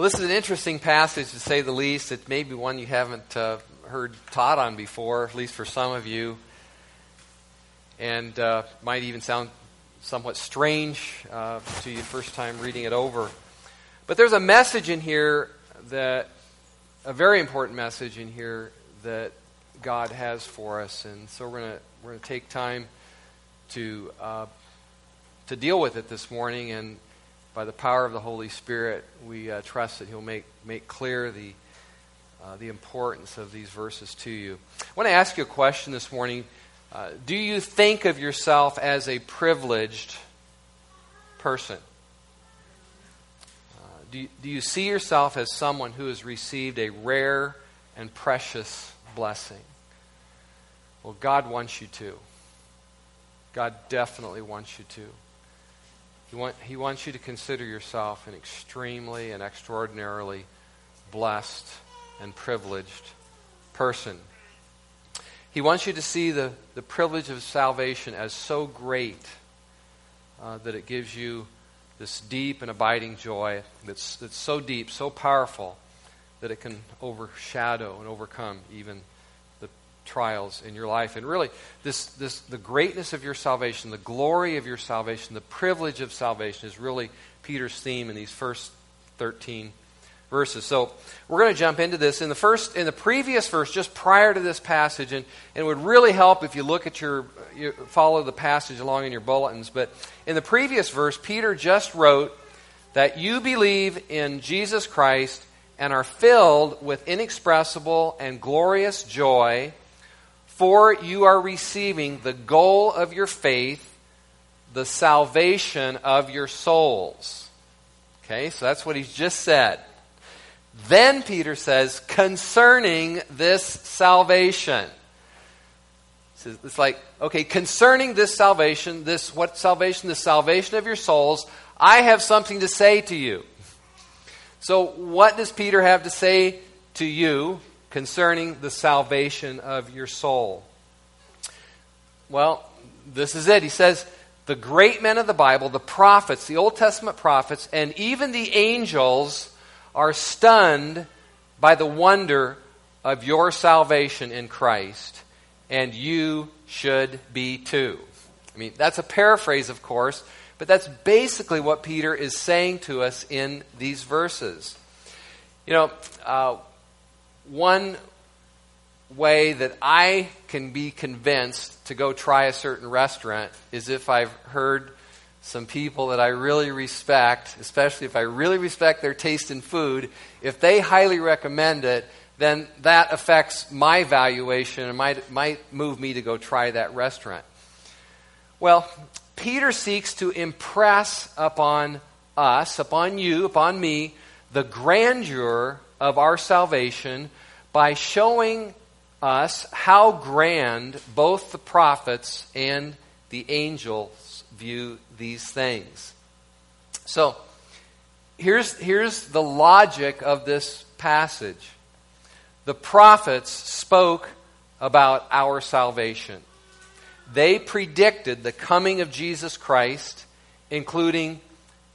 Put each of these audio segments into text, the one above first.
Well, this is an interesting passage to say the least. It may be one you haven't uh, heard taught on before, at least for some of you, and uh, might even sound somewhat strange uh, to you the first time reading it over. But there's a message in here that, a very important message in here that God has for us, and so we're going to we're to take time to uh, to deal with it this morning and by the power of the Holy Spirit, we uh, trust that He'll make, make clear the, uh, the importance of these verses to you. I want to ask you a question this morning. Uh, do you think of yourself as a privileged person? Uh, do, do you see yourself as someone who has received a rare and precious blessing? Well, God wants you to. God definitely wants you to. He, want, he wants you to consider yourself an extremely and extraordinarily blessed and privileged person. He wants you to see the, the privilege of salvation as so great uh, that it gives you this deep and abiding joy that's, that's so deep, so powerful, that it can overshadow and overcome even trials in your life. And really, this, this, the greatness of your salvation, the glory of your salvation, the privilege of salvation is really Peter's theme in these first 13 verses. So we're going to jump into this. In the first, in the previous verse, just prior to this passage, and, and it would really help if you look at your, you follow the passage along in your bulletins. But in the previous verse, Peter just wrote that you believe in Jesus Christ and are filled with inexpressible and glorious joy for you are receiving the goal of your faith, the salvation of your souls. Okay, so that's what he's just said. Then Peter says, concerning this salvation. It's like, okay, concerning this salvation, this what salvation? The salvation of your souls, I have something to say to you. So, what does Peter have to say to you concerning the salvation of your soul. Well, this is it. He says, the great men of the Bible, the prophets, the Old Testament prophets, and even the angels are stunned by the wonder of your salvation in Christ, and you should be too. I mean, that's a paraphrase, of course, but that's basically what Peter is saying to us in these verses. You know, uh, one way that I can be convinced to go try a certain restaurant is if I've heard some people that I really respect, especially if I really respect their taste in food, if they highly recommend it, then that affects my valuation and might, might move me to go try that restaurant. Well, Peter seeks to impress upon us, upon you, upon me, the grandeur of our salvation by showing us how grand both the prophets and the angels view these things. So, here's, here's the logic of this passage. The prophets spoke about our salvation. They predicted the coming of Jesus Christ, including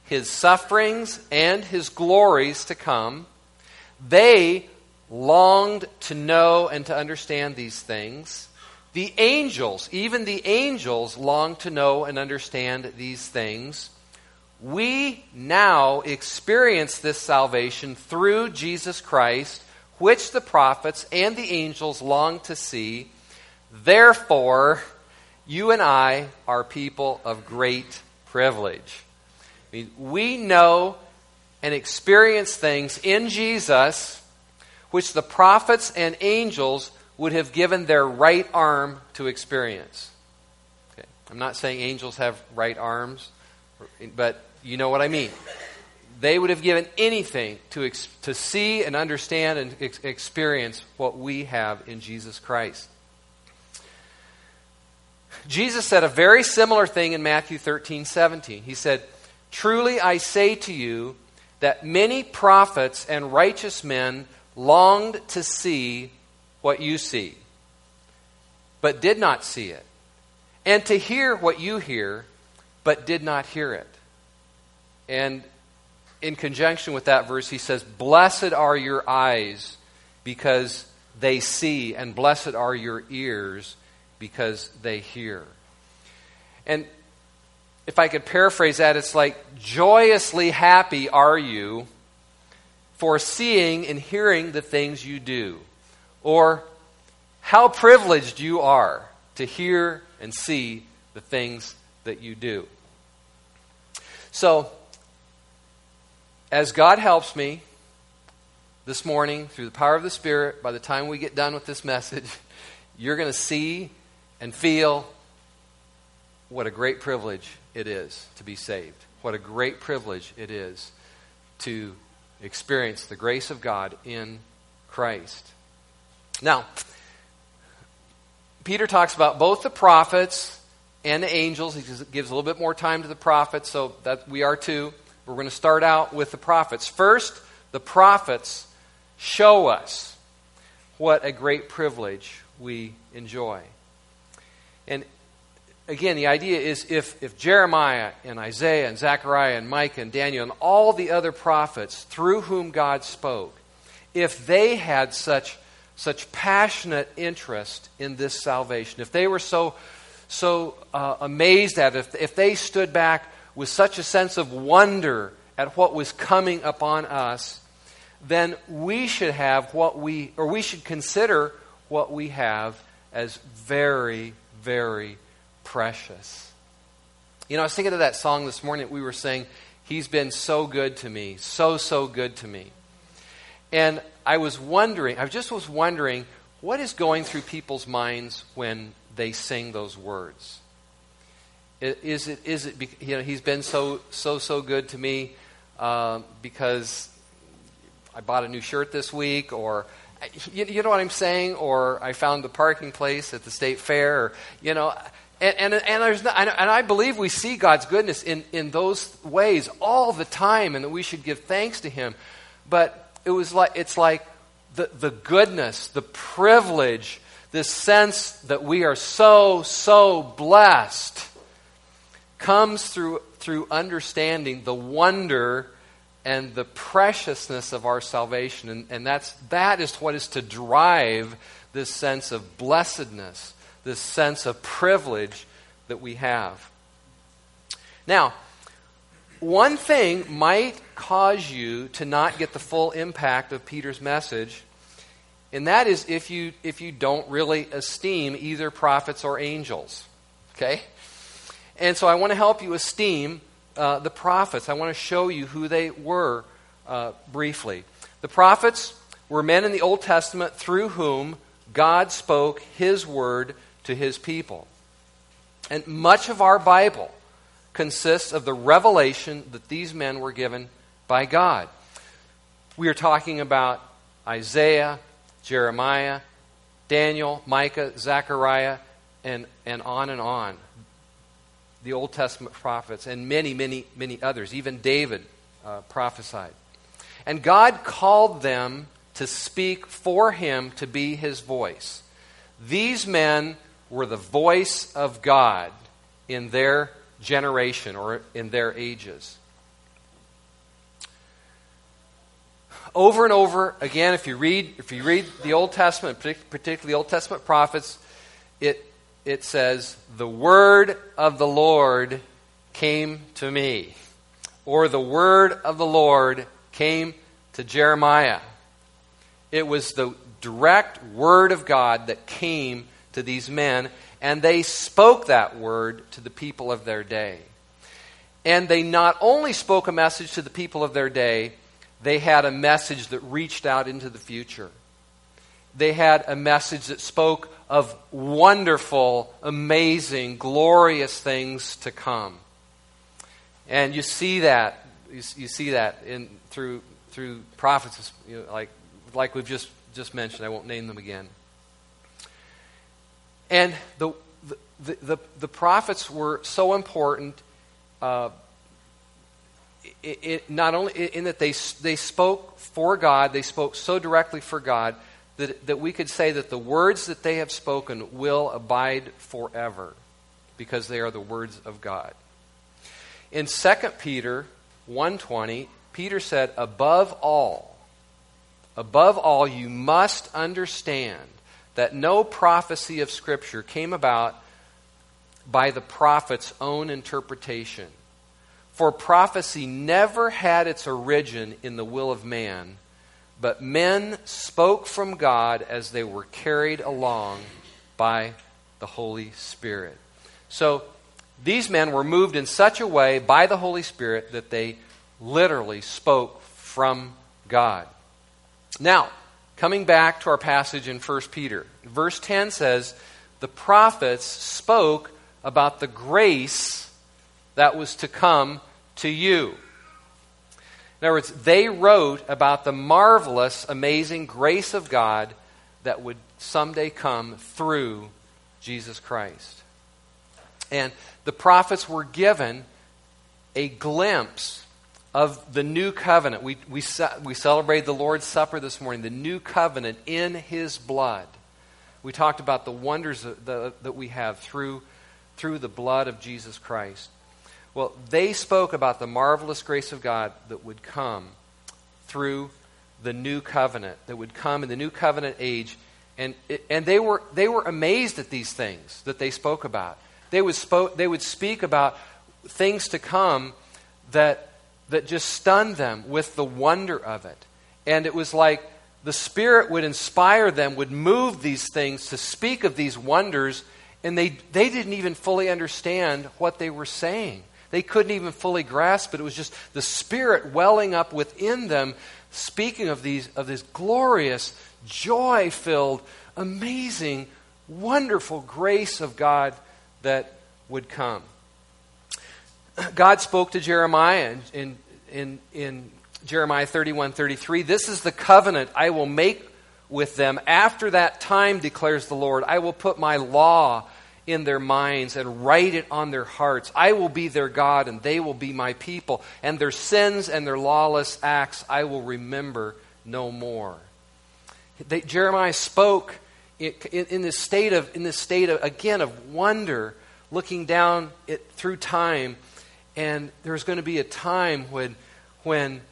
his sufferings and his glories to come. They longed to know and to understand these things. The angels, even the angels, longed to know and understand these things. We now experience this salvation through Jesus Christ, which the prophets and the angels long to see. Therefore, you and I are people of great privilege. I mean, we know and experience things in Jesus which the prophets and angels would have given their right arm to experience. Okay. I'm not saying angels have right arms, but you know what I mean. They would have given anything to, ex- to see and understand and ex- experience what we have in Jesus Christ. Jesus said a very similar thing in Matthew 13, 17. He said, Truly I say to you that many prophets and righteous men longed to see what you see, but did not see it, and to hear what you hear, but did not hear it. And in conjunction with that verse, he says, Blessed are your eyes because they see, and blessed are your ears because they hear. And if I could paraphrase that, it's like, joyously happy are you for seeing and hearing the things you do. Or, how privileged you are to hear and see the things that you do. So, as God helps me this morning through the power of the Spirit, by the time we get done with this message, you're going to see and feel what a great privilege it is to be saved. What a great privilege it is to experience the grace of God in Christ. Now, Peter talks about both the prophets and the angels. He gives a little bit more time to the prophets, so that we are too. We're going to start out with the prophets. First, the prophets show us what a great privilege we enjoy. And again, the idea is if, if Jeremiah and Isaiah and Zechariah and Micah and Daniel and all the other prophets through whom God spoke, if they had such, such passionate interest in this salvation, if they were so, so uh, amazed at it, if, if they stood back with such a sense of wonder at what was coming upon us, then we should have what we, or we should consider what we have as very, very precious. You know, I was thinking of that song this morning that we were saying, He's been so good to me, so, so good to me. And I was wondering, I just was wondering, what is going through people's minds when they sing those words? Is it, is it, you know, he's been so, so, so good to me uh, because I bought a new shirt this week, or you, you, know what I'm saying, or I found the parking place at the state fair, or, you know, and, and, and, there's and I believe we see God's goodness in, in those ways all the time and that we should give thanks to Him. But it was like, it's like the, the goodness, the privilege, this sense that we are so, so blessed comes through, through understanding the wonder and the preciousness of our salvation. And, and that's, that is what is to drive this sense of blessedness this sense of privilege that we have. Now, one thing might cause you to not get the full impact of Peter's message, and that is if you, if you don't really esteem either prophets or angels. Okay? And so I want to help you esteem uh, the prophets. I want to show you who they were uh, briefly. The prophets were men in the Old Testament through whom God spoke his word to his people. And much of our Bible consists of the revelation that these men were given by God. We are talking about Isaiah, Jeremiah, Daniel, Micah, Zechariah, and, and on and on. The Old Testament prophets, and many, many, many others. Even David uh, prophesied. And God called them to speak for him to be his voice. These men were the voice of God in their generation or in their ages. Over and over again, if you read, if you read the Old Testament, particularly the Old Testament prophets, it, it says, The word of the Lord came to me. Or the word of the Lord came to Jeremiah. It was the direct word of God that came to these men, and they spoke that word to the people of their day. And they not only spoke a message to the people of their day, they had a message that reached out into the future. They had a message that spoke of wonderful, amazing, glorious things to come. And you see that you, see that in through through prophets you know, like like we've just just mentioned. I won't name them again. And the, the, the, the prophets were so important, uh, it, it, not only in that they, they spoke for God, they spoke so directly for God, that, that we could say that the words that they have spoken will abide forever because they are the words of God. In 2 Peter 1.20, Peter said, above all, above all, you must understand that no prophecy of Scripture came about by the prophet's own interpretation. For prophecy never had its origin in the will of man, but men spoke from God as they were carried along by the Holy Spirit. So these men were moved in such a way by the Holy Spirit that they literally spoke from God. Now, coming back to our passage in 1 Peter, verse 10 says, The prophets spoke about the grace that was to come to you. In other words, they wrote about the marvelous, amazing grace of God that would someday come through Jesus Christ. And the prophets were given a glimpse of the new covenant. We, we, we celebrated the Lord's Supper this morning, the new covenant in His blood. We talked about the wonders that, that we have through, through the blood of Jesus Christ. Well, they spoke about the marvelous grace of God that would come through the new covenant, that would come in the new covenant age. And, and they, were, they were amazed at these things that they spoke about. They would, spoke, they would speak about things to come that, that just stunned them with the wonder of it. And it was like the Spirit would inspire them, would move these things to speak of these wonders, and they, they didn't even fully understand what they were saying. They couldn't even fully grasp it. It was just the Spirit welling up within them, speaking of, these, of this glorious, joy filled, amazing, wonderful grace of God that would come. God spoke to Jeremiah in, in, in Jeremiah 31 33. This is the covenant I will make with them. After that time, declares the Lord, I will put my law in their minds and write it on their hearts. I will be their God, and they will be my people. And their sins and their lawless acts I will remember no more. They, Jeremiah spoke in, in, in, this state of, in this state of, again, of wonder, looking down it through time. And there's going to be a time when, when,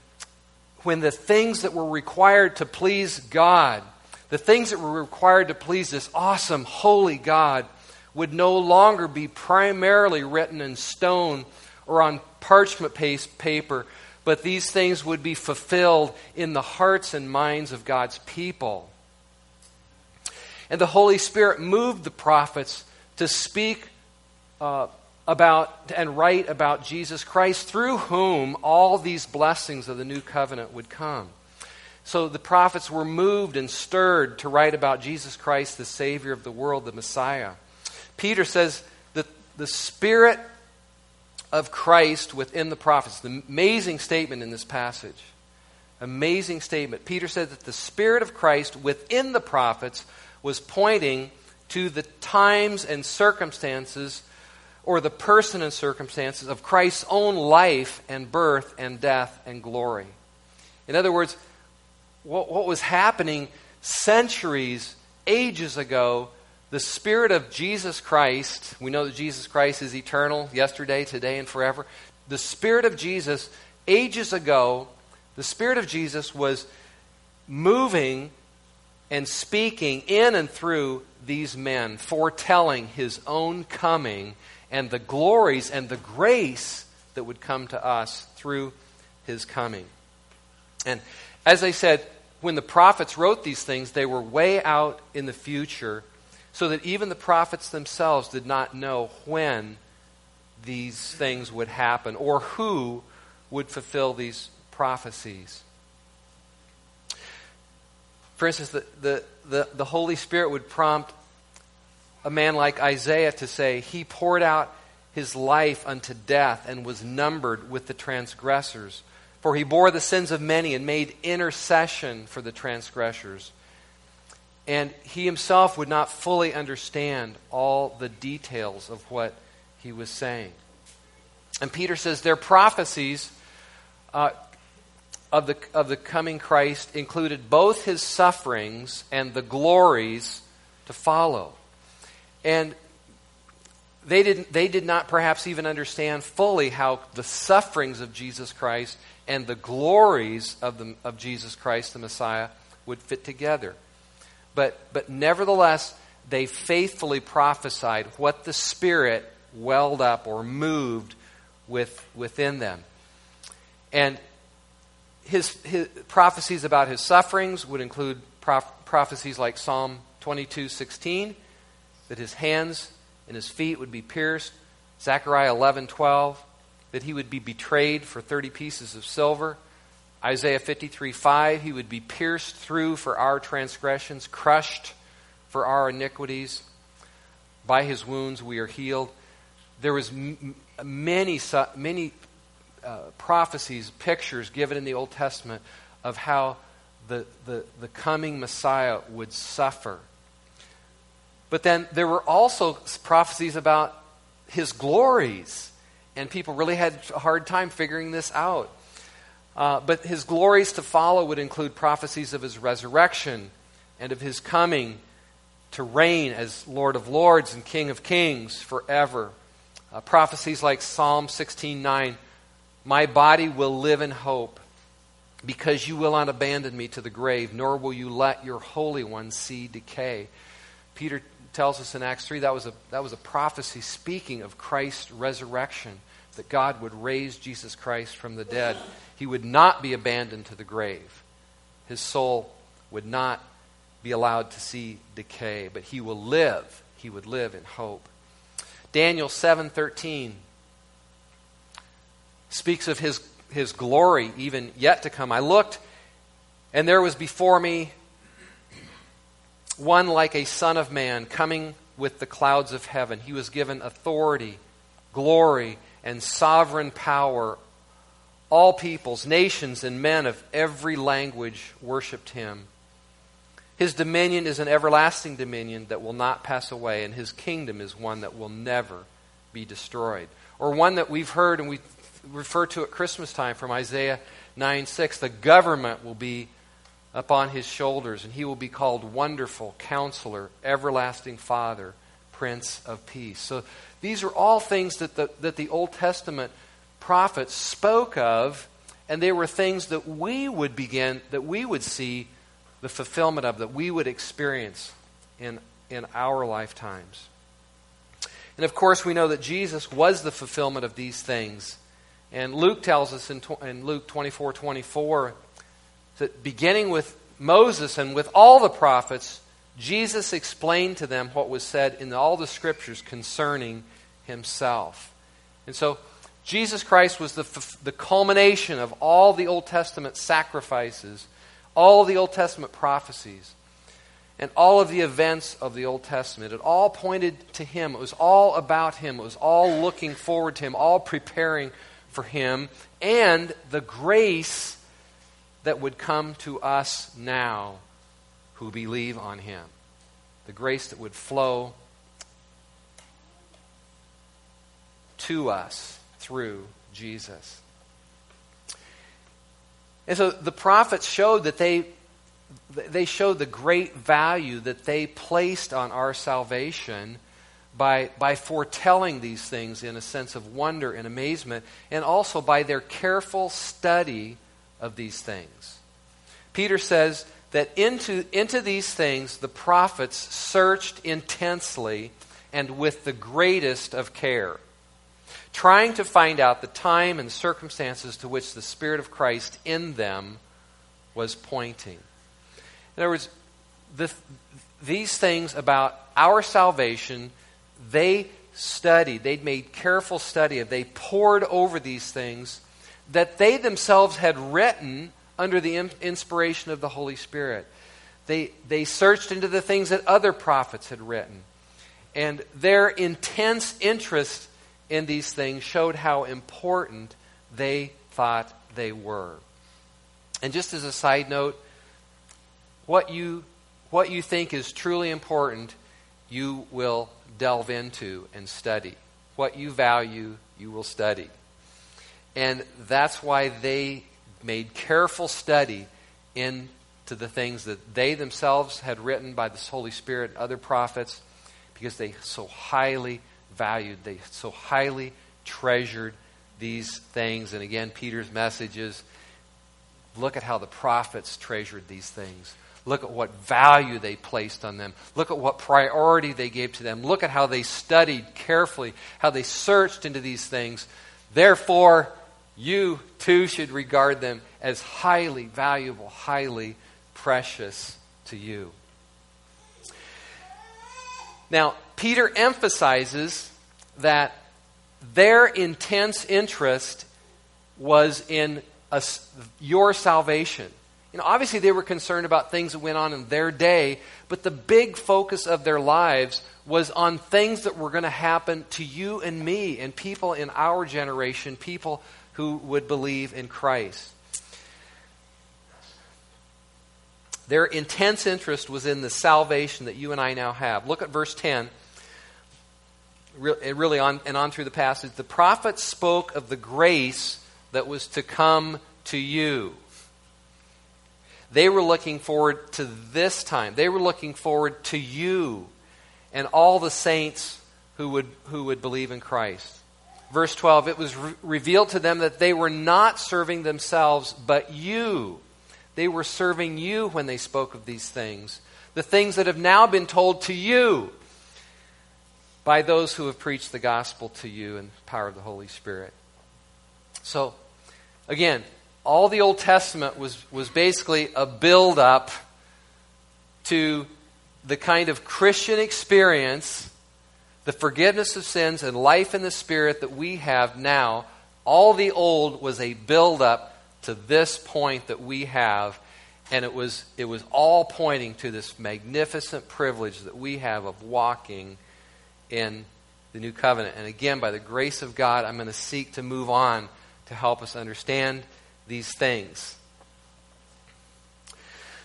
when the things that were required to please God, the things that were required to please this awesome, holy God, would no longer be primarily written in stone or on parchment paper, but these things would be fulfilled in the hearts and minds of God's people. And the Holy Spirit moved the prophets to speak uh, about and write about Jesus Christ, through whom all these blessings of the new covenant would come. So the prophets were moved and stirred to write about Jesus Christ, the Savior of the world, the Messiah. Peter says that the Spirit of Christ within the prophets, the amazing statement in this passage. Amazing statement. Peter said that the Spirit of Christ within the prophets was pointing to the times and circumstances or the person and circumstances of Christ's own life and birth and death and glory. In other words, what, what was happening centuries, ages ago the Spirit of Jesus Christ, we know that Jesus Christ is eternal, yesterday, today, and forever. The Spirit of Jesus, ages ago, the Spirit of Jesus was moving and speaking in and through these men, foretelling his own coming and the glories and the grace that would come to us through his coming. And as I said, when the prophets wrote these things, they were way out in the future so that even the prophets themselves did not know when these things would happen or who would fulfill these prophecies. For instance, the, the, the, the, Holy Spirit would prompt a man like Isaiah to say, He poured out his life unto death and was numbered with the transgressors. For he bore the sins of many and made intercession for the transgressors. And he himself would not fully understand all the details of what he was saying. And Peter says their prophecies uh, of, the, of the coming Christ included both his sufferings and the glories to follow. And they, didn't, they did not perhaps even understand fully how the sufferings of Jesus Christ and the glories of, the, of Jesus Christ, the Messiah, would fit together. But, but nevertheless, they faithfully prophesied what the Spirit welled up or moved with, within them. And his, his prophecies about his sufferings would include prof, prophecies like Psalm 22 16, that his hands and his feet would be pierced, Zechariah 11 12, that he would be betrayed for 30 pieces of silver. Isaiah 53 5, he would be pierced through for our transgressions, crushed for our iniquities. By his wounds we are healed. There was m- many, many uh, prophecies, pictures given in the Old Testament of how the, the, the coming Messiah would suffer. But then there were also prophecies about his glories, and people really had a hard time figuring this out. Uh, but his glories to follow would include prophecies of his resurrection and of his coming to reign as Lord of Lords and King of Kings forever. Uh, prophecies like Psalm 16:9, "My body will live in hope, because you will not abandon me to the grave, nor will you let your holy one see decay." Peter tells us in Acts 3 that was a that was a prophecy speaking of Christ's resurrection, that God would raise Jesus Christ from the dead. He would not be abandoned to the grave. His soul would not be allowed to see decay, but he will live. He would live in hope. Daniel 7:13 speaks of his his glory even yet to come. I looked and there was before me one like a son of man coming with the clouds of heaven. He was given authority, glory, and sovereign power all peoples, nations, and men of every language worshiped him. His dominion is an everlasting dominion that will not pass away, and his kingdom is one that will never be destroyed. Or one that we've heard and we refer to at Christmas time from Isaiah 9 6. The government will be upon his shoulders, and he will be called Wonderful Counselor, Everlasting Father, Prince of Peace. So these are all things that the, that the Old Testament prophets spoke of, and they were things that we would begin, that we would see the fulfillment of, that we would experience in, in our lifetimes. And of course, we know that Jesus was the fulfillment of these things. And Luke tells us in, in Luke 24 24 that beginning with Moses and with all the prophets, Jesus explained to them what was said in all the scriptures concerning himself. And so Jesus Christ was the, the culmination of all the Old Testament sacrifices, all the Old Testament prophecies, and all of the events of the Old Testament. It all pointed to Him. It was all about Him. It was all looking forward to Him, all preparing for Him, and the grace that would come to us now who believe on Him. The grace that would flow to us through Jesus. And so the prophets showed that they they showed the great value that they placed on our salvation by, by foretelling these things in a sense of wonder and amazement, and also by their careful study of these things. Peter says that into, into these things the prophets searched intensely and with the greatest of care trying to find out the time and circumstances to which the Spirit of Christ in them was pointing. In other words, the, these things about our salvation, they studied, they'd made careful study of, they pored over these things that they themselves had written under the inspiration of the Holy Spirit. They, they searched into the things that other prophets had written. And their intense interest in these things showed how important they thought they were. And just as a side note, what you, what you think is truly important, you will delve into and study. What you value, you will study. And that's why they made careful study into the things that they themselves had written by the Holy Spirit, other prophets, because they so highly valued, they so highly treasured these things. And again, Peter's message is look at how the prophets treasured these things. Look at what value they placed on them. Look at what priority they gave to them. Look at how they studied carefully, how they searched into these things. Therefore, you too should regard them as highly valuable, highly precious to you. Now, Peter emphasizes that their intense interest was in a, your salvation. You know, obviously, they were concerned about things that went on in their day, but the big focus of their lives was on things that were going to happen to you and me and people in our generation, people who would believe in Christ. Their intense interest was in the salvation that you and I now have. Look at verse 10. Really, on and on through the passage. The prophet spoke of the grace that was to come to you. They were looking forward to this time. They were looking forward to you and all the saints who would, who would believe in Christ. Verse 12 It was re- revealed to them that they were not serving themselves, but you. They were serving you when they spoke of these things. The things that have now been told to you by those who have preached the gospel to you in the power of the Holy Spirit. So, again, all the Old Testament was, was basically a build up to the kind of Christian experience, the forgiveness of sins and life in the Spirit that we have now. All the old was a build up to this point that we have. And it was, it was all pointing to this magnificent privilege that we have of walking in the new covenant. And again, by the grace of God, I'm going to seek to move on to help us understand these things.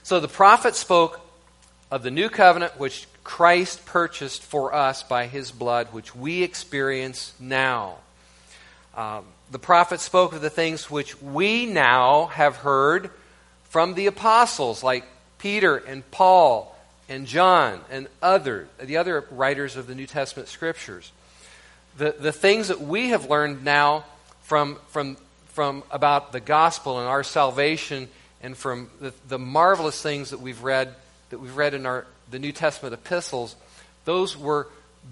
So the prophet spoke of the new covenant which Christ purchased for us by his blood, which we experience now. Um, the prophet spoke of the things which we now have heard from the apostles, like Peter and Paul and John and other, the other writers of the New Testament scriptures. The, the things that we have learned now from, from from about the gospel and our salvation and from the, the marvelous things that we've read that we've read in our the New Testament epistles, those were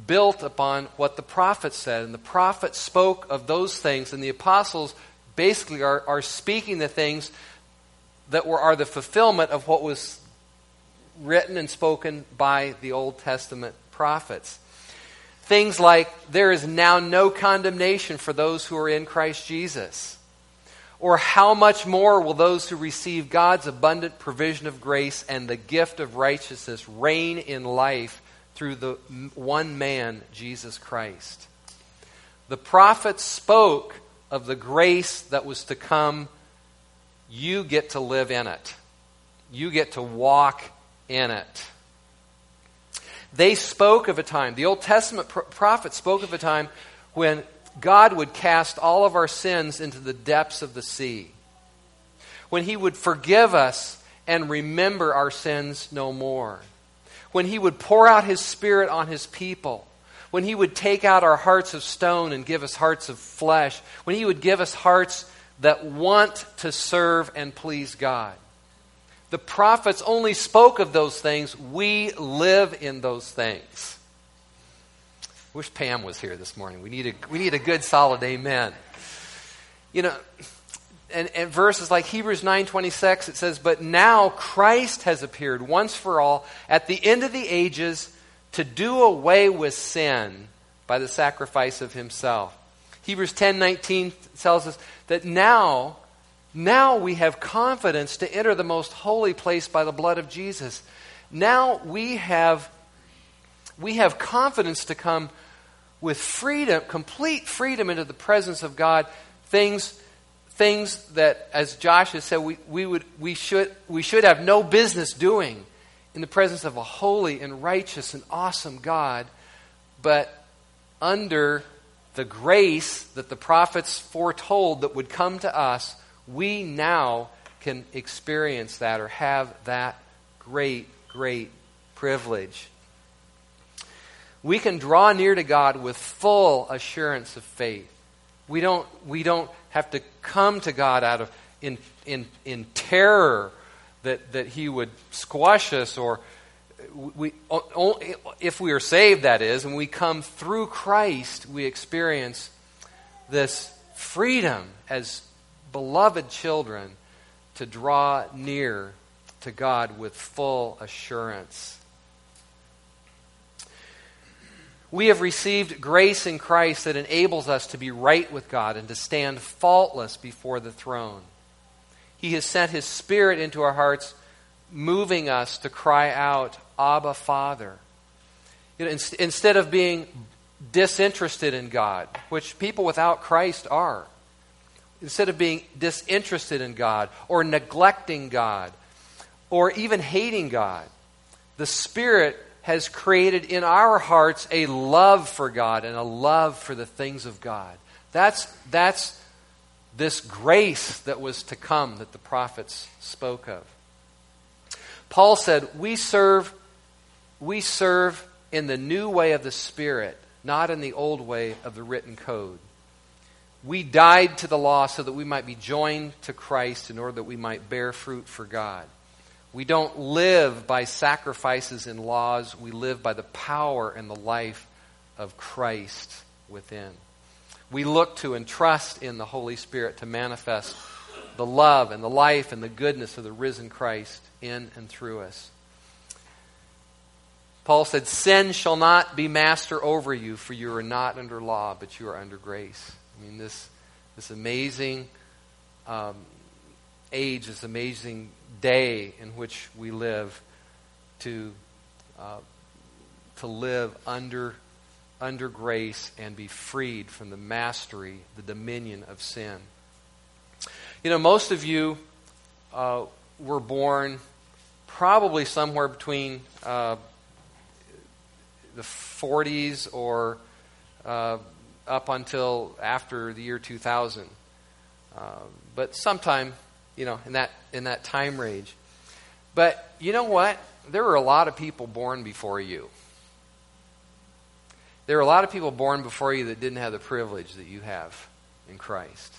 built upon what the prophets said. And the prophets spoke of those things, and the apostles basically are, are speaking the things that were are the fulfillment of what was written and spoken by the Old Testament prophets. Things like, there is now no condemnation for those who are in Christ Jesus. Or how much more will those who receive God's abundant provision of grace and the gift of righteousness reign in life through the one man, Jesus Christ? The prophets spoke of the grace that was to come. You get to live in it, you get to walk in it. They spoke of a time, the Old Testament prophets spoke of a time when God would cast all of our sins into the depths of the sea. When He would forgive us and remember our sins no more. When He would pour out His Spirit on His people. When He would take out our hearts of stone and give us hearts of flesh. When He would give us hearts that want to serve and please God. The prophets only spoke of those things. We live in those things. Wish Pam was here this morning. We need a, we need a good solid amen. You know, and, and verses like Hebrews 9.26, it says, But now Christ has appeared once for all at the end of the ages to do away with sin by the sacrifice of himself. Hebrews 10.19 tells us that now, now we have confidence to enter the most holy place by the blood of Jesus. Now we have, we have confidence to come with freedom, complete freedom into the presence of God, things, things that, as Josh has said, we, we, would, we, should, we should have no business doing in the presence of a holy and righteous and awesome God, but under the grace that the prophets foretold that would come to us, we now can experience that or have that great, great privilege We can draw near to God with full assurance of faith. We don't, we don't have to come to God out of in, in, in terror that, that He would squash us or we, if we are saved, that is, and we come through Christ, we experience this freedom as beloved children to draw near to God with full assurance. We have received grace in Christ that enables us to be right with God and to stand faultless before the throne. He has sent His Spirit into our hearts, moving us to cry out, Abba, Father. You know, in, instead of being disinterested in God, which people without Christ are, instead of being disinterested in God or neglecting God or even hating God, the Spirit has created in our hearts a love for God and a love for the things of God. That's, that's this grace that was to come that the prophets spoke of. Paul said, We serve, we serve in the new way of the Spirit, not in the old way of the written code. We died to the law so that we might be joined to Christ in order that we might bear fruit for God. We don't live by sacrifices and laws. We live by the power and the life of Christ within. We look to and trust in the Holy Spirit to manifest the love and the life and the goodness of the risen Christ in and through us. Paul said, Sin shall not be master over you, for you are not under law, but you are under grace. I mean, this, this amazing um, age, this amazing day in which we live to, uh, to live under, under grace and be freed from the mastery, the dominion of sin. You know, most of you uh, were born probably somewhere between uh, the 40s or uh, up until after the year 2000. Uh, but sometime you know, in that, in that time range. But you know what? There were a lot of people born before you. There were a lot of people born before you that didn't have the privilege that you have in Christ.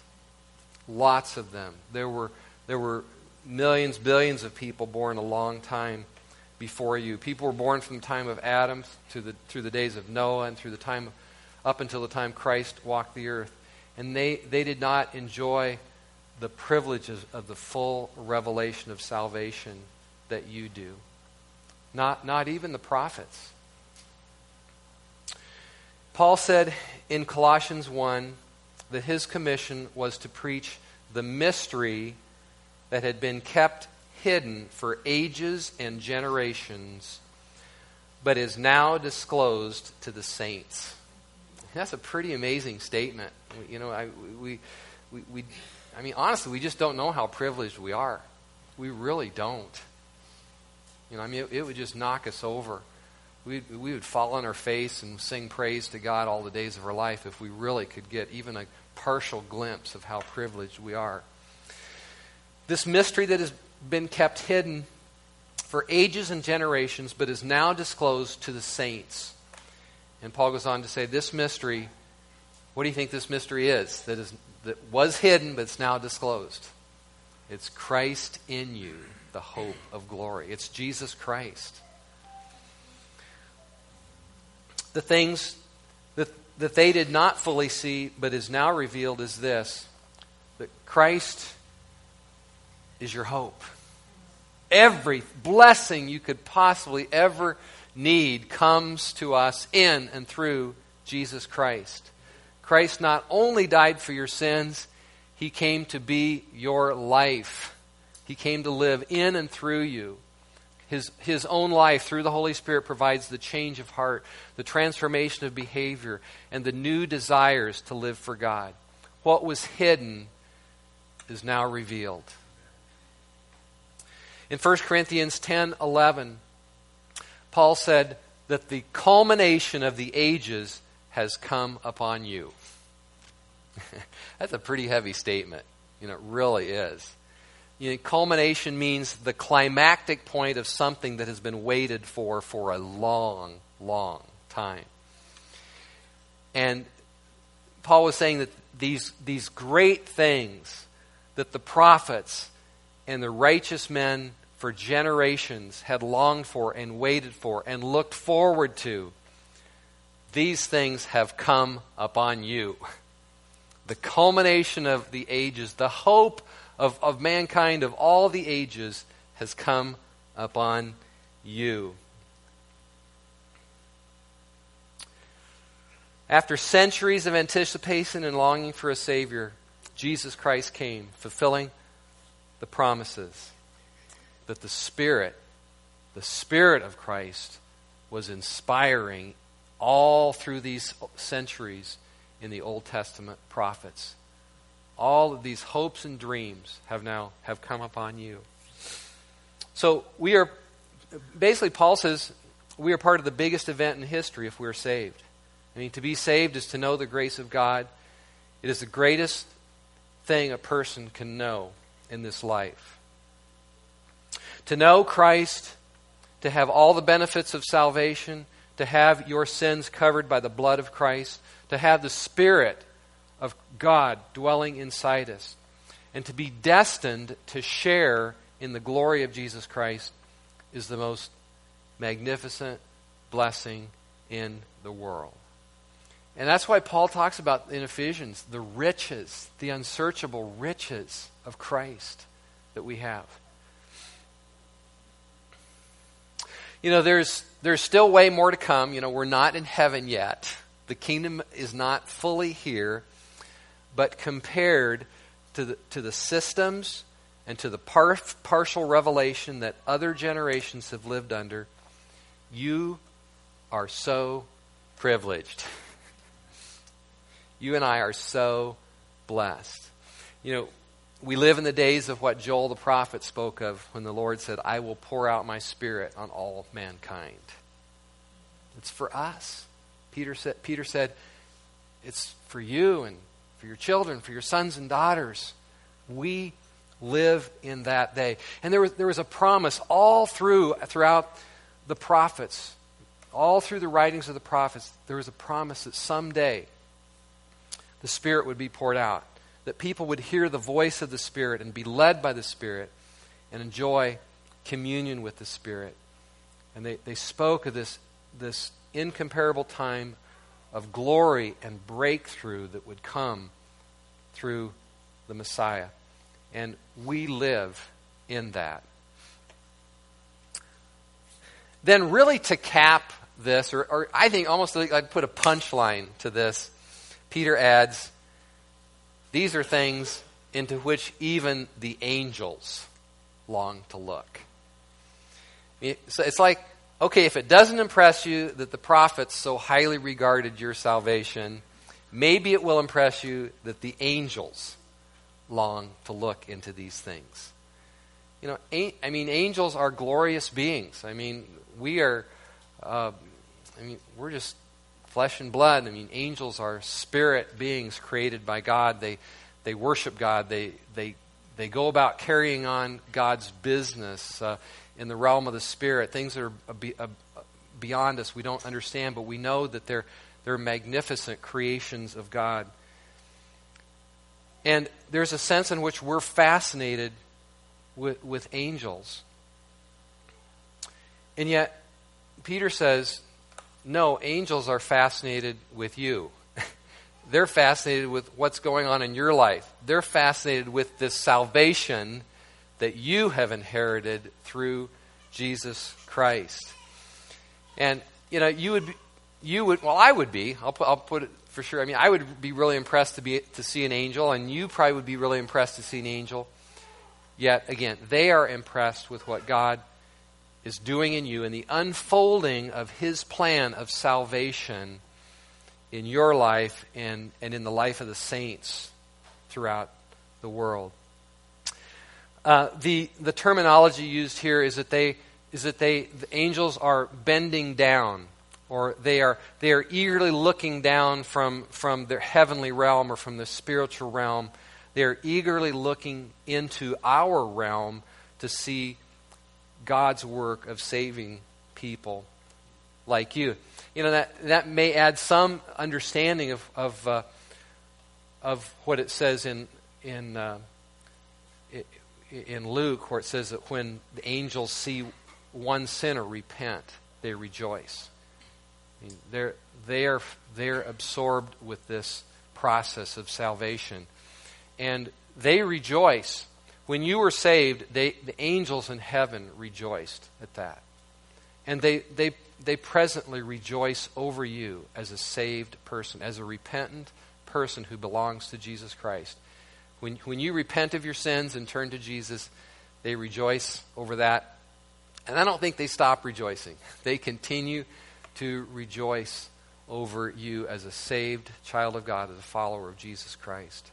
Lots of them. There were, there were millions, billions of people born a long time before you. People were born from the time of Adam to the, through the days of Noah and through the time up until the time Christ walked the earth. And they, they did not enjoy the privileges of the full revelation of salvation that you do. Not, not even the prophets. Paul said in Colossians 1 that his commission was to preach the mystery that had been kept hidden for ages and generations, but is now disclosed to the saints. That's a pretty amazing statement. You know, I, we, we, we I mean, honestly, we just don't know how privileged we are. We really don't. You know, I mean, it, it would just knock us over. We, we would fall on our face and sing praise to God all the days of our life if we really could get even a partial glimpse of how privileged we are. This mystery that has been kept hidden for ages and generations, but is now disclosed to the saints. And Paul goes on to say, This mystery, what do you think this mystery is that is that was hidden, but it's now disclosed. It's Christ in you, the hope of glory. It's Jesus Christ. The things that, that they did not fully see, but is now revealed, is this that Christ is your hope. Every blessing you could possibly ever need comes to us in and through Jesus Christ. Christ not only died for your sins, he came to be your life. He came to live in and through you. His, his own life through the Holy Spirit provides the change of heart, the transformation of behavior, and the new desires to live for God. What was hidden is now revealed. In 1 Corinthians 10 11, Paul said that the culmination of the ages has come upon you. That's a pretty heavy statement. You know, it really is. You know, culmination means the climactic point of something that has been waited for for a long, long time. And Paul was saying that these, these great things that the prophets and the righteous men for generations had longed for and waited for and looked forward to, these things have come upon you. The culmination of the ages, the hope of, of mankind of all the ages has come upon you. After centuries of anticipation and longing for a Savior, Jesus Christ came, fulfilling the promises that the Spirit, the Spirit of Christ, was inspiring all through these centuries in the Old Testament prophets. All of these hopes and dreams have now have come upon you. So we are basically Paul says we are part of the biggest event in history if we're saved. I mean, to be saved is to know the grace of God. It is the greatest thing a person can know in this life. To know Christ, to have all the benefits of salvation, to have your sins covered by the blood of Christ, to have the Spirit of God dwelling inside us, and to be destined to share in the glory of Jesus Christ is the most magnificent blessing in the world. And that's why Paul talks about in Ephesians the riches, the unsearchable riches of Christ that we have. You know, there's, there's still way more to come. You know, we're not in heaven yet. The kingdom is not fully here. But compared to the, to the systems and to the par- partial revelation that other generations have lived under, you are so privileged. You and I are so blessed. You know, we live in the days of what Joel the prophet spoke of when the Lord said, I will pour out my spirit on all mankind. It's for us. Peter said, Peter said it's for you and for your children, for your sons and daughters. We live in that day. And there was, there was a promise all through throughout the prophets, all through the writings of the prophets, there was a promise that someday the Spirit would be poured out, that people would hear the voice of the Spirit and be led by the Spirit and enjoy communion with the Spirit. And they, they spoke of this, this incomparable time of glory and breakthrough that would come through the Messiah. And we live in that. Then, really, to cap this, or, or I think almost like I'd put a punchline to this, Peter adds, These are things into which even the angels long to look. So it's like, okay, if it doesn't impress you that the prophets so highly regarded your salvation, maybe it will impress you that the angels long to look into these things. You know, I mean, angels are glorious beings. I mean, we are, uh, I mean, we're just flesh and blood. I mean, angels are spirit beings created by God. They, they worship God. They, they, they go about carrying on God's business uh, in the realm of the spirit, things that are beyond us we don't understand, but we know that they're, they're magnificent creations of God. And there's a sense in which we're fascinated with, with angels. And yet, Peter says no, angels are fascinated with you. They're fascinated with what's going on in your life. They're fascinated with this salvation that you have inherited through Jesus Christ. And, you know, you would, be, you would, well, I would be, I'll put, I'll put it for sure. I mean, I would be really impressed to, be, to see an angel, and you probably would be really impressed to see an angel. Yet, again, they are impressed with what God is doing in you and the unfolding of His plan of salvation in your life and, and in the life of the saints throughout the world. Uh, the, the terminology used here is that they is that they the angels are bending down or they are they are eagerly looking down from from their heavenly realm or from the spiritual realm they are eagerly looking into our realm to see God's work of saving people. Like you. You know, that, that may add some understanding of, of, uh, of what it says in, in, uh, in Luke, where it says that when the angels see one sinner repent, they rejoice. I mean, they're, they're, they're absorbed with this process of salvation. And they rejoice. When you were saved, they, the angels in heaven rejoiced at that. And they, they, they presently rejoice over you as a saved person, as a repentant person who belongs to Jesus Christ. When, when you repent of your sins and turn to Jesus, they rejoice over that. And I don't think they stop rejoicing. They continue to rejoice over you as a saved child of God, as a follower of Jesus Christ.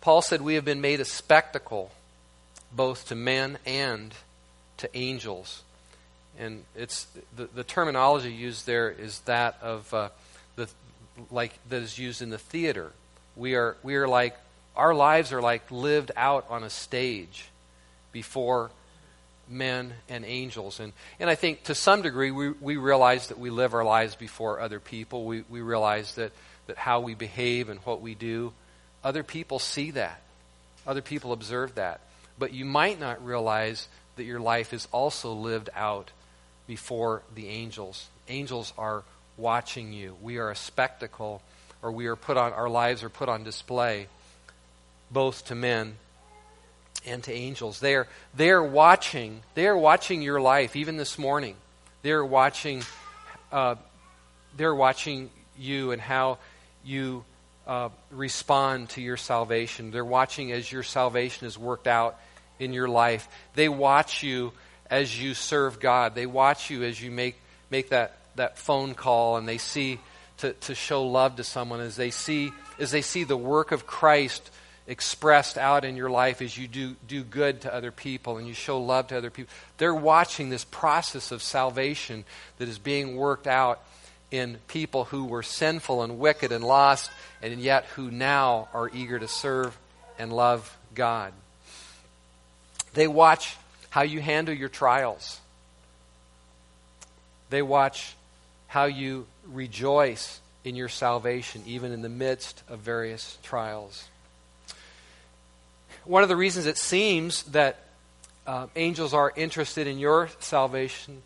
Paul said, We have been made a spectacle both to men and to angels. And it's the, the terminology used there is that of uh, the like that is used in the theater. We are we are like our lives are like lived out on a stage before men and angels. And, and I think to some degree we, we realize that we live our lives before other people. We, we realize that, that how we behave and what we do other people see that, other people observe that. But you might not realize that your life is also lived out before the angels. Angels are watching you. We are a spectacle, or we are put on, our lives are put on display both to men and to angels. They are, they are watching, they are watching your life, even this morning. They're watching, uh, they're watching you and how you uh, respond to your salvation. They're watching as your salvation is worked out in your life. They watch you as you serve God. They watch you as you make, make that, that phone call and they see to, to show love to someone as they see as they see the work of Christ expressed out in your life as you do, do good to other people and you show love to other people. They're watching this process of salvation that is being worked out in people who were sinful and wicked and lost, and yet who now are eager to serve and love God. They watch how you handle your trials. They watch how you rejoice in your salvation, even in the midst of various trials. One of the reasons it seems that uh, angels are interested in your salvation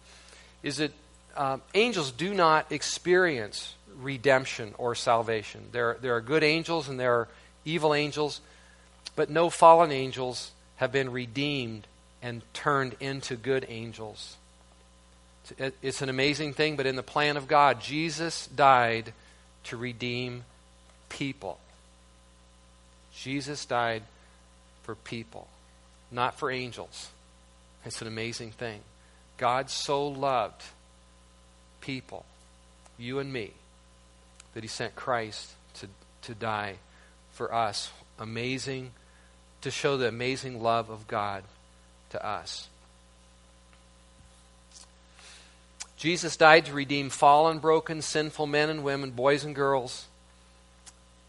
is that um, angels do not experience redemption or salvation. There, there are good angels and there are evil angels, but no fallen angels have been redeemed and turned into good angels. It's an amazing thing, but in the plan of God, Jesus died to redeem people. Jesus died for people, not for angels. It's an amazing thing. God so loved people, you and me, that he sent Christ to, to die for us. Amazing, to show the amazing love of God to us. Jesus died to redeem fallen, broken, sinful men and women, boys and girls.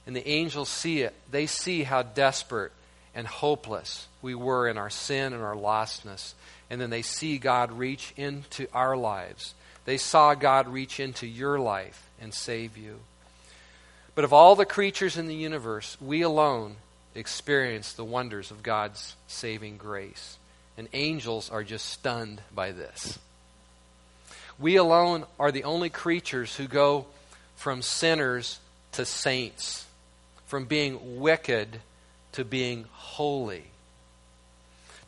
And the angels see it. They see how desperate and hopeless we were in our sin and our lostness. And then they see God reach into our lives they saw God reach into your life and save you. But of all the creatures in the universe, we alone experience the wonders of God's saving grace. And angels are just stunned by this. We alone are the only creatures who go from sinners to saints, from being wicked to being holy,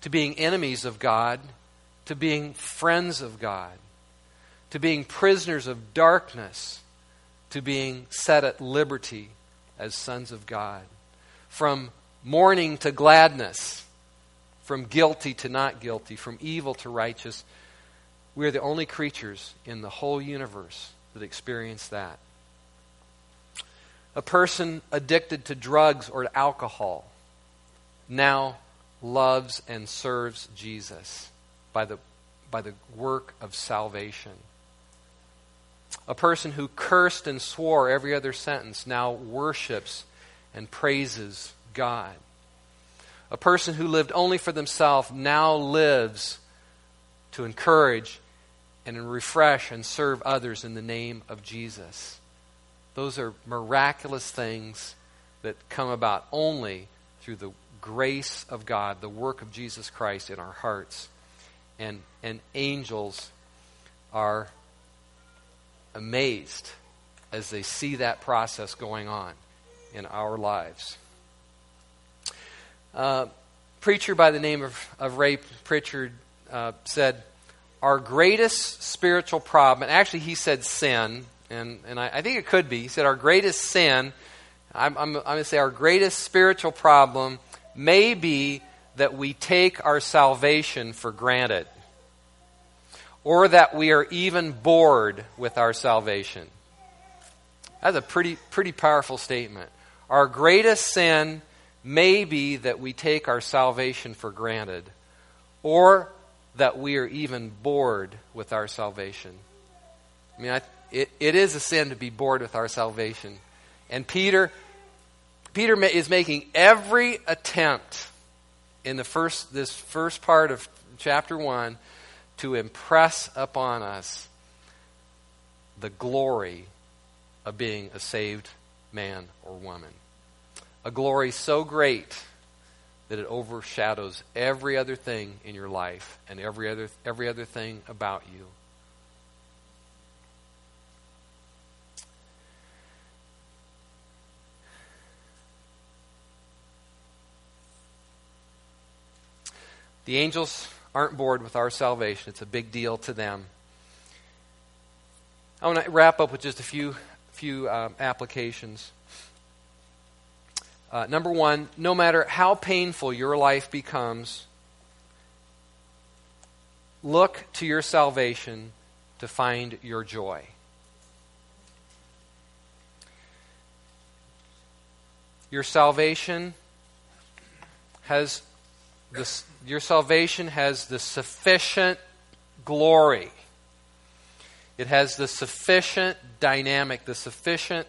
to being enemies of God to being friends of God to being prisoners of darkness to being set at liberty as sons of God, from mourning to gladness, from guilty to not guilty, from evil to righteous. We are the only creatures in the whole universe that experience that. A person addicted to drugs or to alcohol now loves and serves Jesus by the, by the work of salvation. A person who cursed and swore every other sentence now worships and praises God. A person who lived only for themselves now lives to encourage and refresh and serve others in the name of Jesus. Those are miraculous things that come about only through the grace of God, the work of Jesus Christ in our hearts. And, and angels are amazed as they see that process going on in our lives. Uh, preacher by the name of, of Ray Pritchard uh, said, Our greatest spiritual problem, and actually he said sin, and, and I, I think it could be. He said, Our greatest sin, I'm, I'm, I'm going to say, our greatest spiritual problem may be that we take our salvation for granted, or that we are even bored with our salvation. That's a pretty, pretty powerful statement. Our greatest sin may be that we take our salvation for granted, or that we are even bored with our salvation. I mean, I, it, it is a sin to be bored with our salvation. And Peter, Peter is making every attempt in the first, this first part of chapter 1 to impress upon us the glory of being a saved man or woman. A glory so great that it overshadows every other thing in your life and every other, every other thing about you. The angels aren't bored with our salvation. It's a big deal to them. I want to wrap up with just a few, few um, applications. Uh, number one, no matter how painful your life becomes, look to your salvation to find your joy. Your salvation has your salvation has the sufficient glory. It has the sufficient dynamic, the sufficient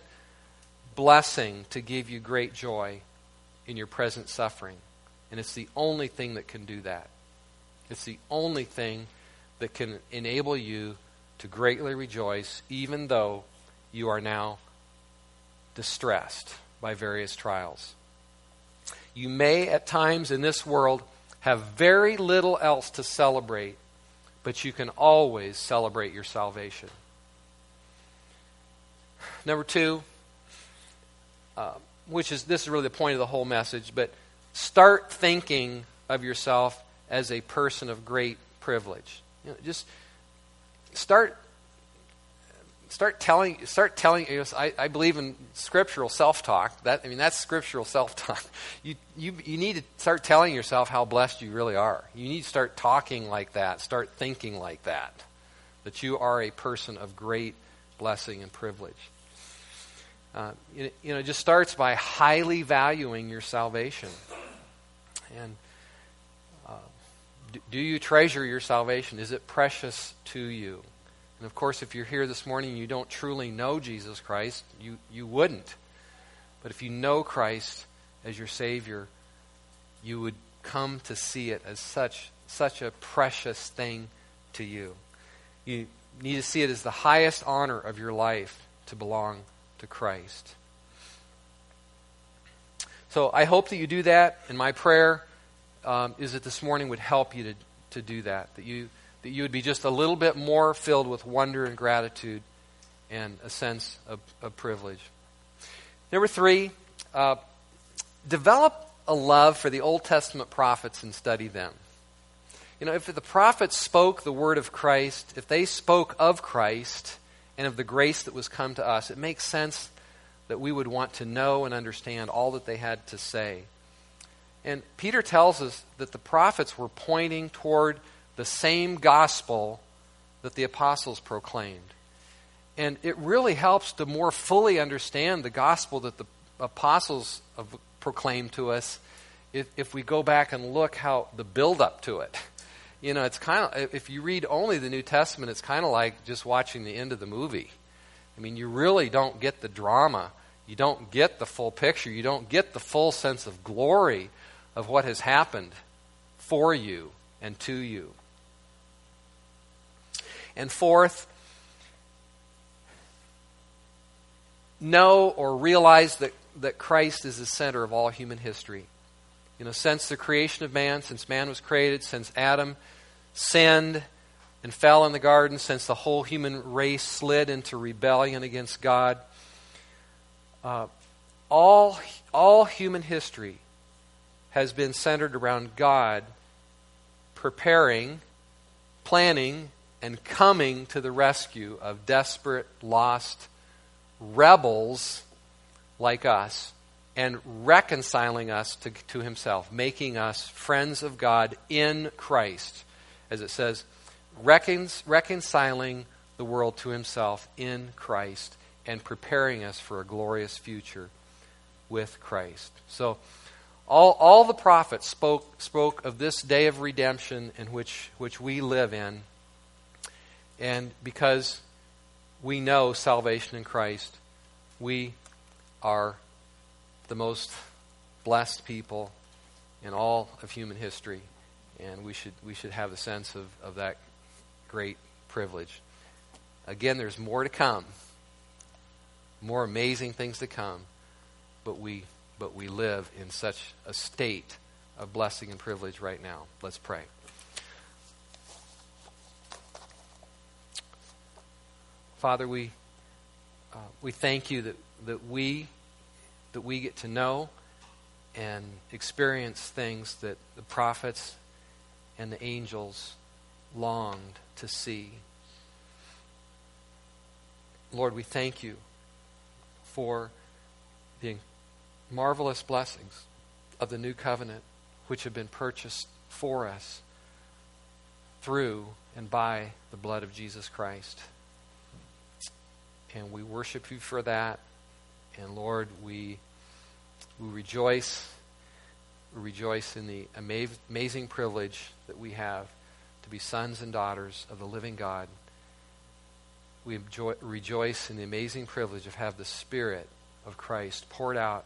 blessing to give you great joy in your present suffering. And it's the only thing that can do that. It's the only thing that can enable you to greatly rejoice, even though you are now distressed by various trials. You may, at times in this world, have very little else to celebrate, but you can always celebrate your salvation. Number two, uh, which is this is really the point of the whole message, but start thinking of yourself as a person of great privilege. You know, just start start telling start telling you know, I, I believe in scriptural self-talk. That i mean that's scriptural self-talk. You, you you need to start telling yourself how blessed you really are. You need to start talking like that. Start thinking like that that you are a person of great blessing and privilege uh, you, know it just starts by highly valuing your salvation and uh, do, you treasure your salvation is it precious to you and of course, if you're here this morning and you don't truly know Jesus Christ, you, you wouldn't. But if you know Christ as your Savior, you would come to see it as such, such a precious thing to you. You need to see it as the highest honor of your life to belong to Christ. So I hope that you do that, and my prayer um, is that this morning would help you to, to do that, that you that you would be just a little bit more filled with wonder and gratitude and a sense of, of privilege. Number three, uh, develop a love for the Old Testament prophets and study them. You know, if the prophets spoke the word of Christ, if they spoke of Christ and of the grace that was come to us, it makes sense that we would want to know and understand all that they had to say. And Peter tells us that the prophets were pointing toward the same gospel that the apostles proclaimed. And it really helps to more fully understand the gospel that the apostles proclaimed to us if, if we go back and look how the build up to it. You know, it's kind of, if you read only the New Testament, it's kind of like just watching the end of the movie. I mean, you really don't get the drama. You don't get the full picture. You don't get the full sense of glory of what has happened for you and to you. And fourth, know or realize that, that Christ is the center of all human history. You know, since the creation of man, since man was created, since Adam sinned and fell in the garden, since the whole human race slid into rebellion against God, uh, all, all human history has been centered around God preparing, planning, and coming to the rescue of desperate, lost rebels like us and reconciling us to, to himself, making us friends of God in Christ. As it says, recon, reconciling the world to himself in Christ and preparing us for a glorious future with Christ. So, all, all the prophets spoke, spoke of this day of redemption in which, which we live in. And because we know salvation in Christ, we are the most blessed people in all of human history. And we should, we should have a sense of, of that great privilege. Again, there's more to come, more amazing things to come, but we, but we live in such a state of blessing and privilege right now. Let's pray. Father, we, uh, we thank you that, that we that we get to know and experience things that the prophets and the angels longed to see. Lord, we thank you for the marvelous blessings of the new covenant which have been purchased for us through and by the blood of Jesus Christ. And we worship you for that. And Lord, we, we rejoice. We rejoice in the amazing privilege that we have to be sons and daughters of the living God. We enjoy, rejoice in the amazing privilege of have the Spirit of Christ poured out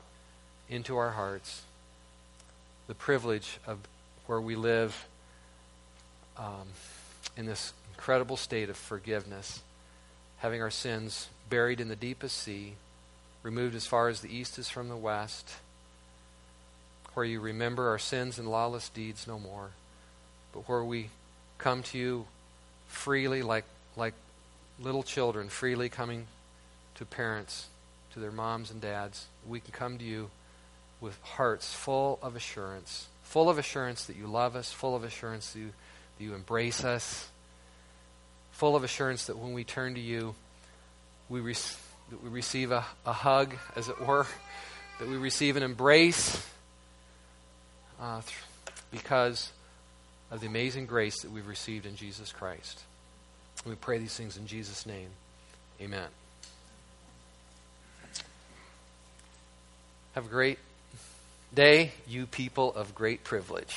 into our hearts. The privilege of where we live um, in this incredible state of forgiveness, having our sins buried in the deepest sea removed as far as the east is from the west, where you remember our sins and lawless deeds no more, but where we come to you freely, like, like little children, freely coming to parents, to their moms and dads. We can come to you with hearts full of assurance, full of assurance that you love us, full of assurance that you, that you embrace us, full of assurance that when we turn to you, we that we receive a, a hug, as it were, that we receive an embrace uh, because of the amazing grace that we've received in Jesus Christ. we pray these things in Jesus' name. Amen. Have a great day, you people of great privilege.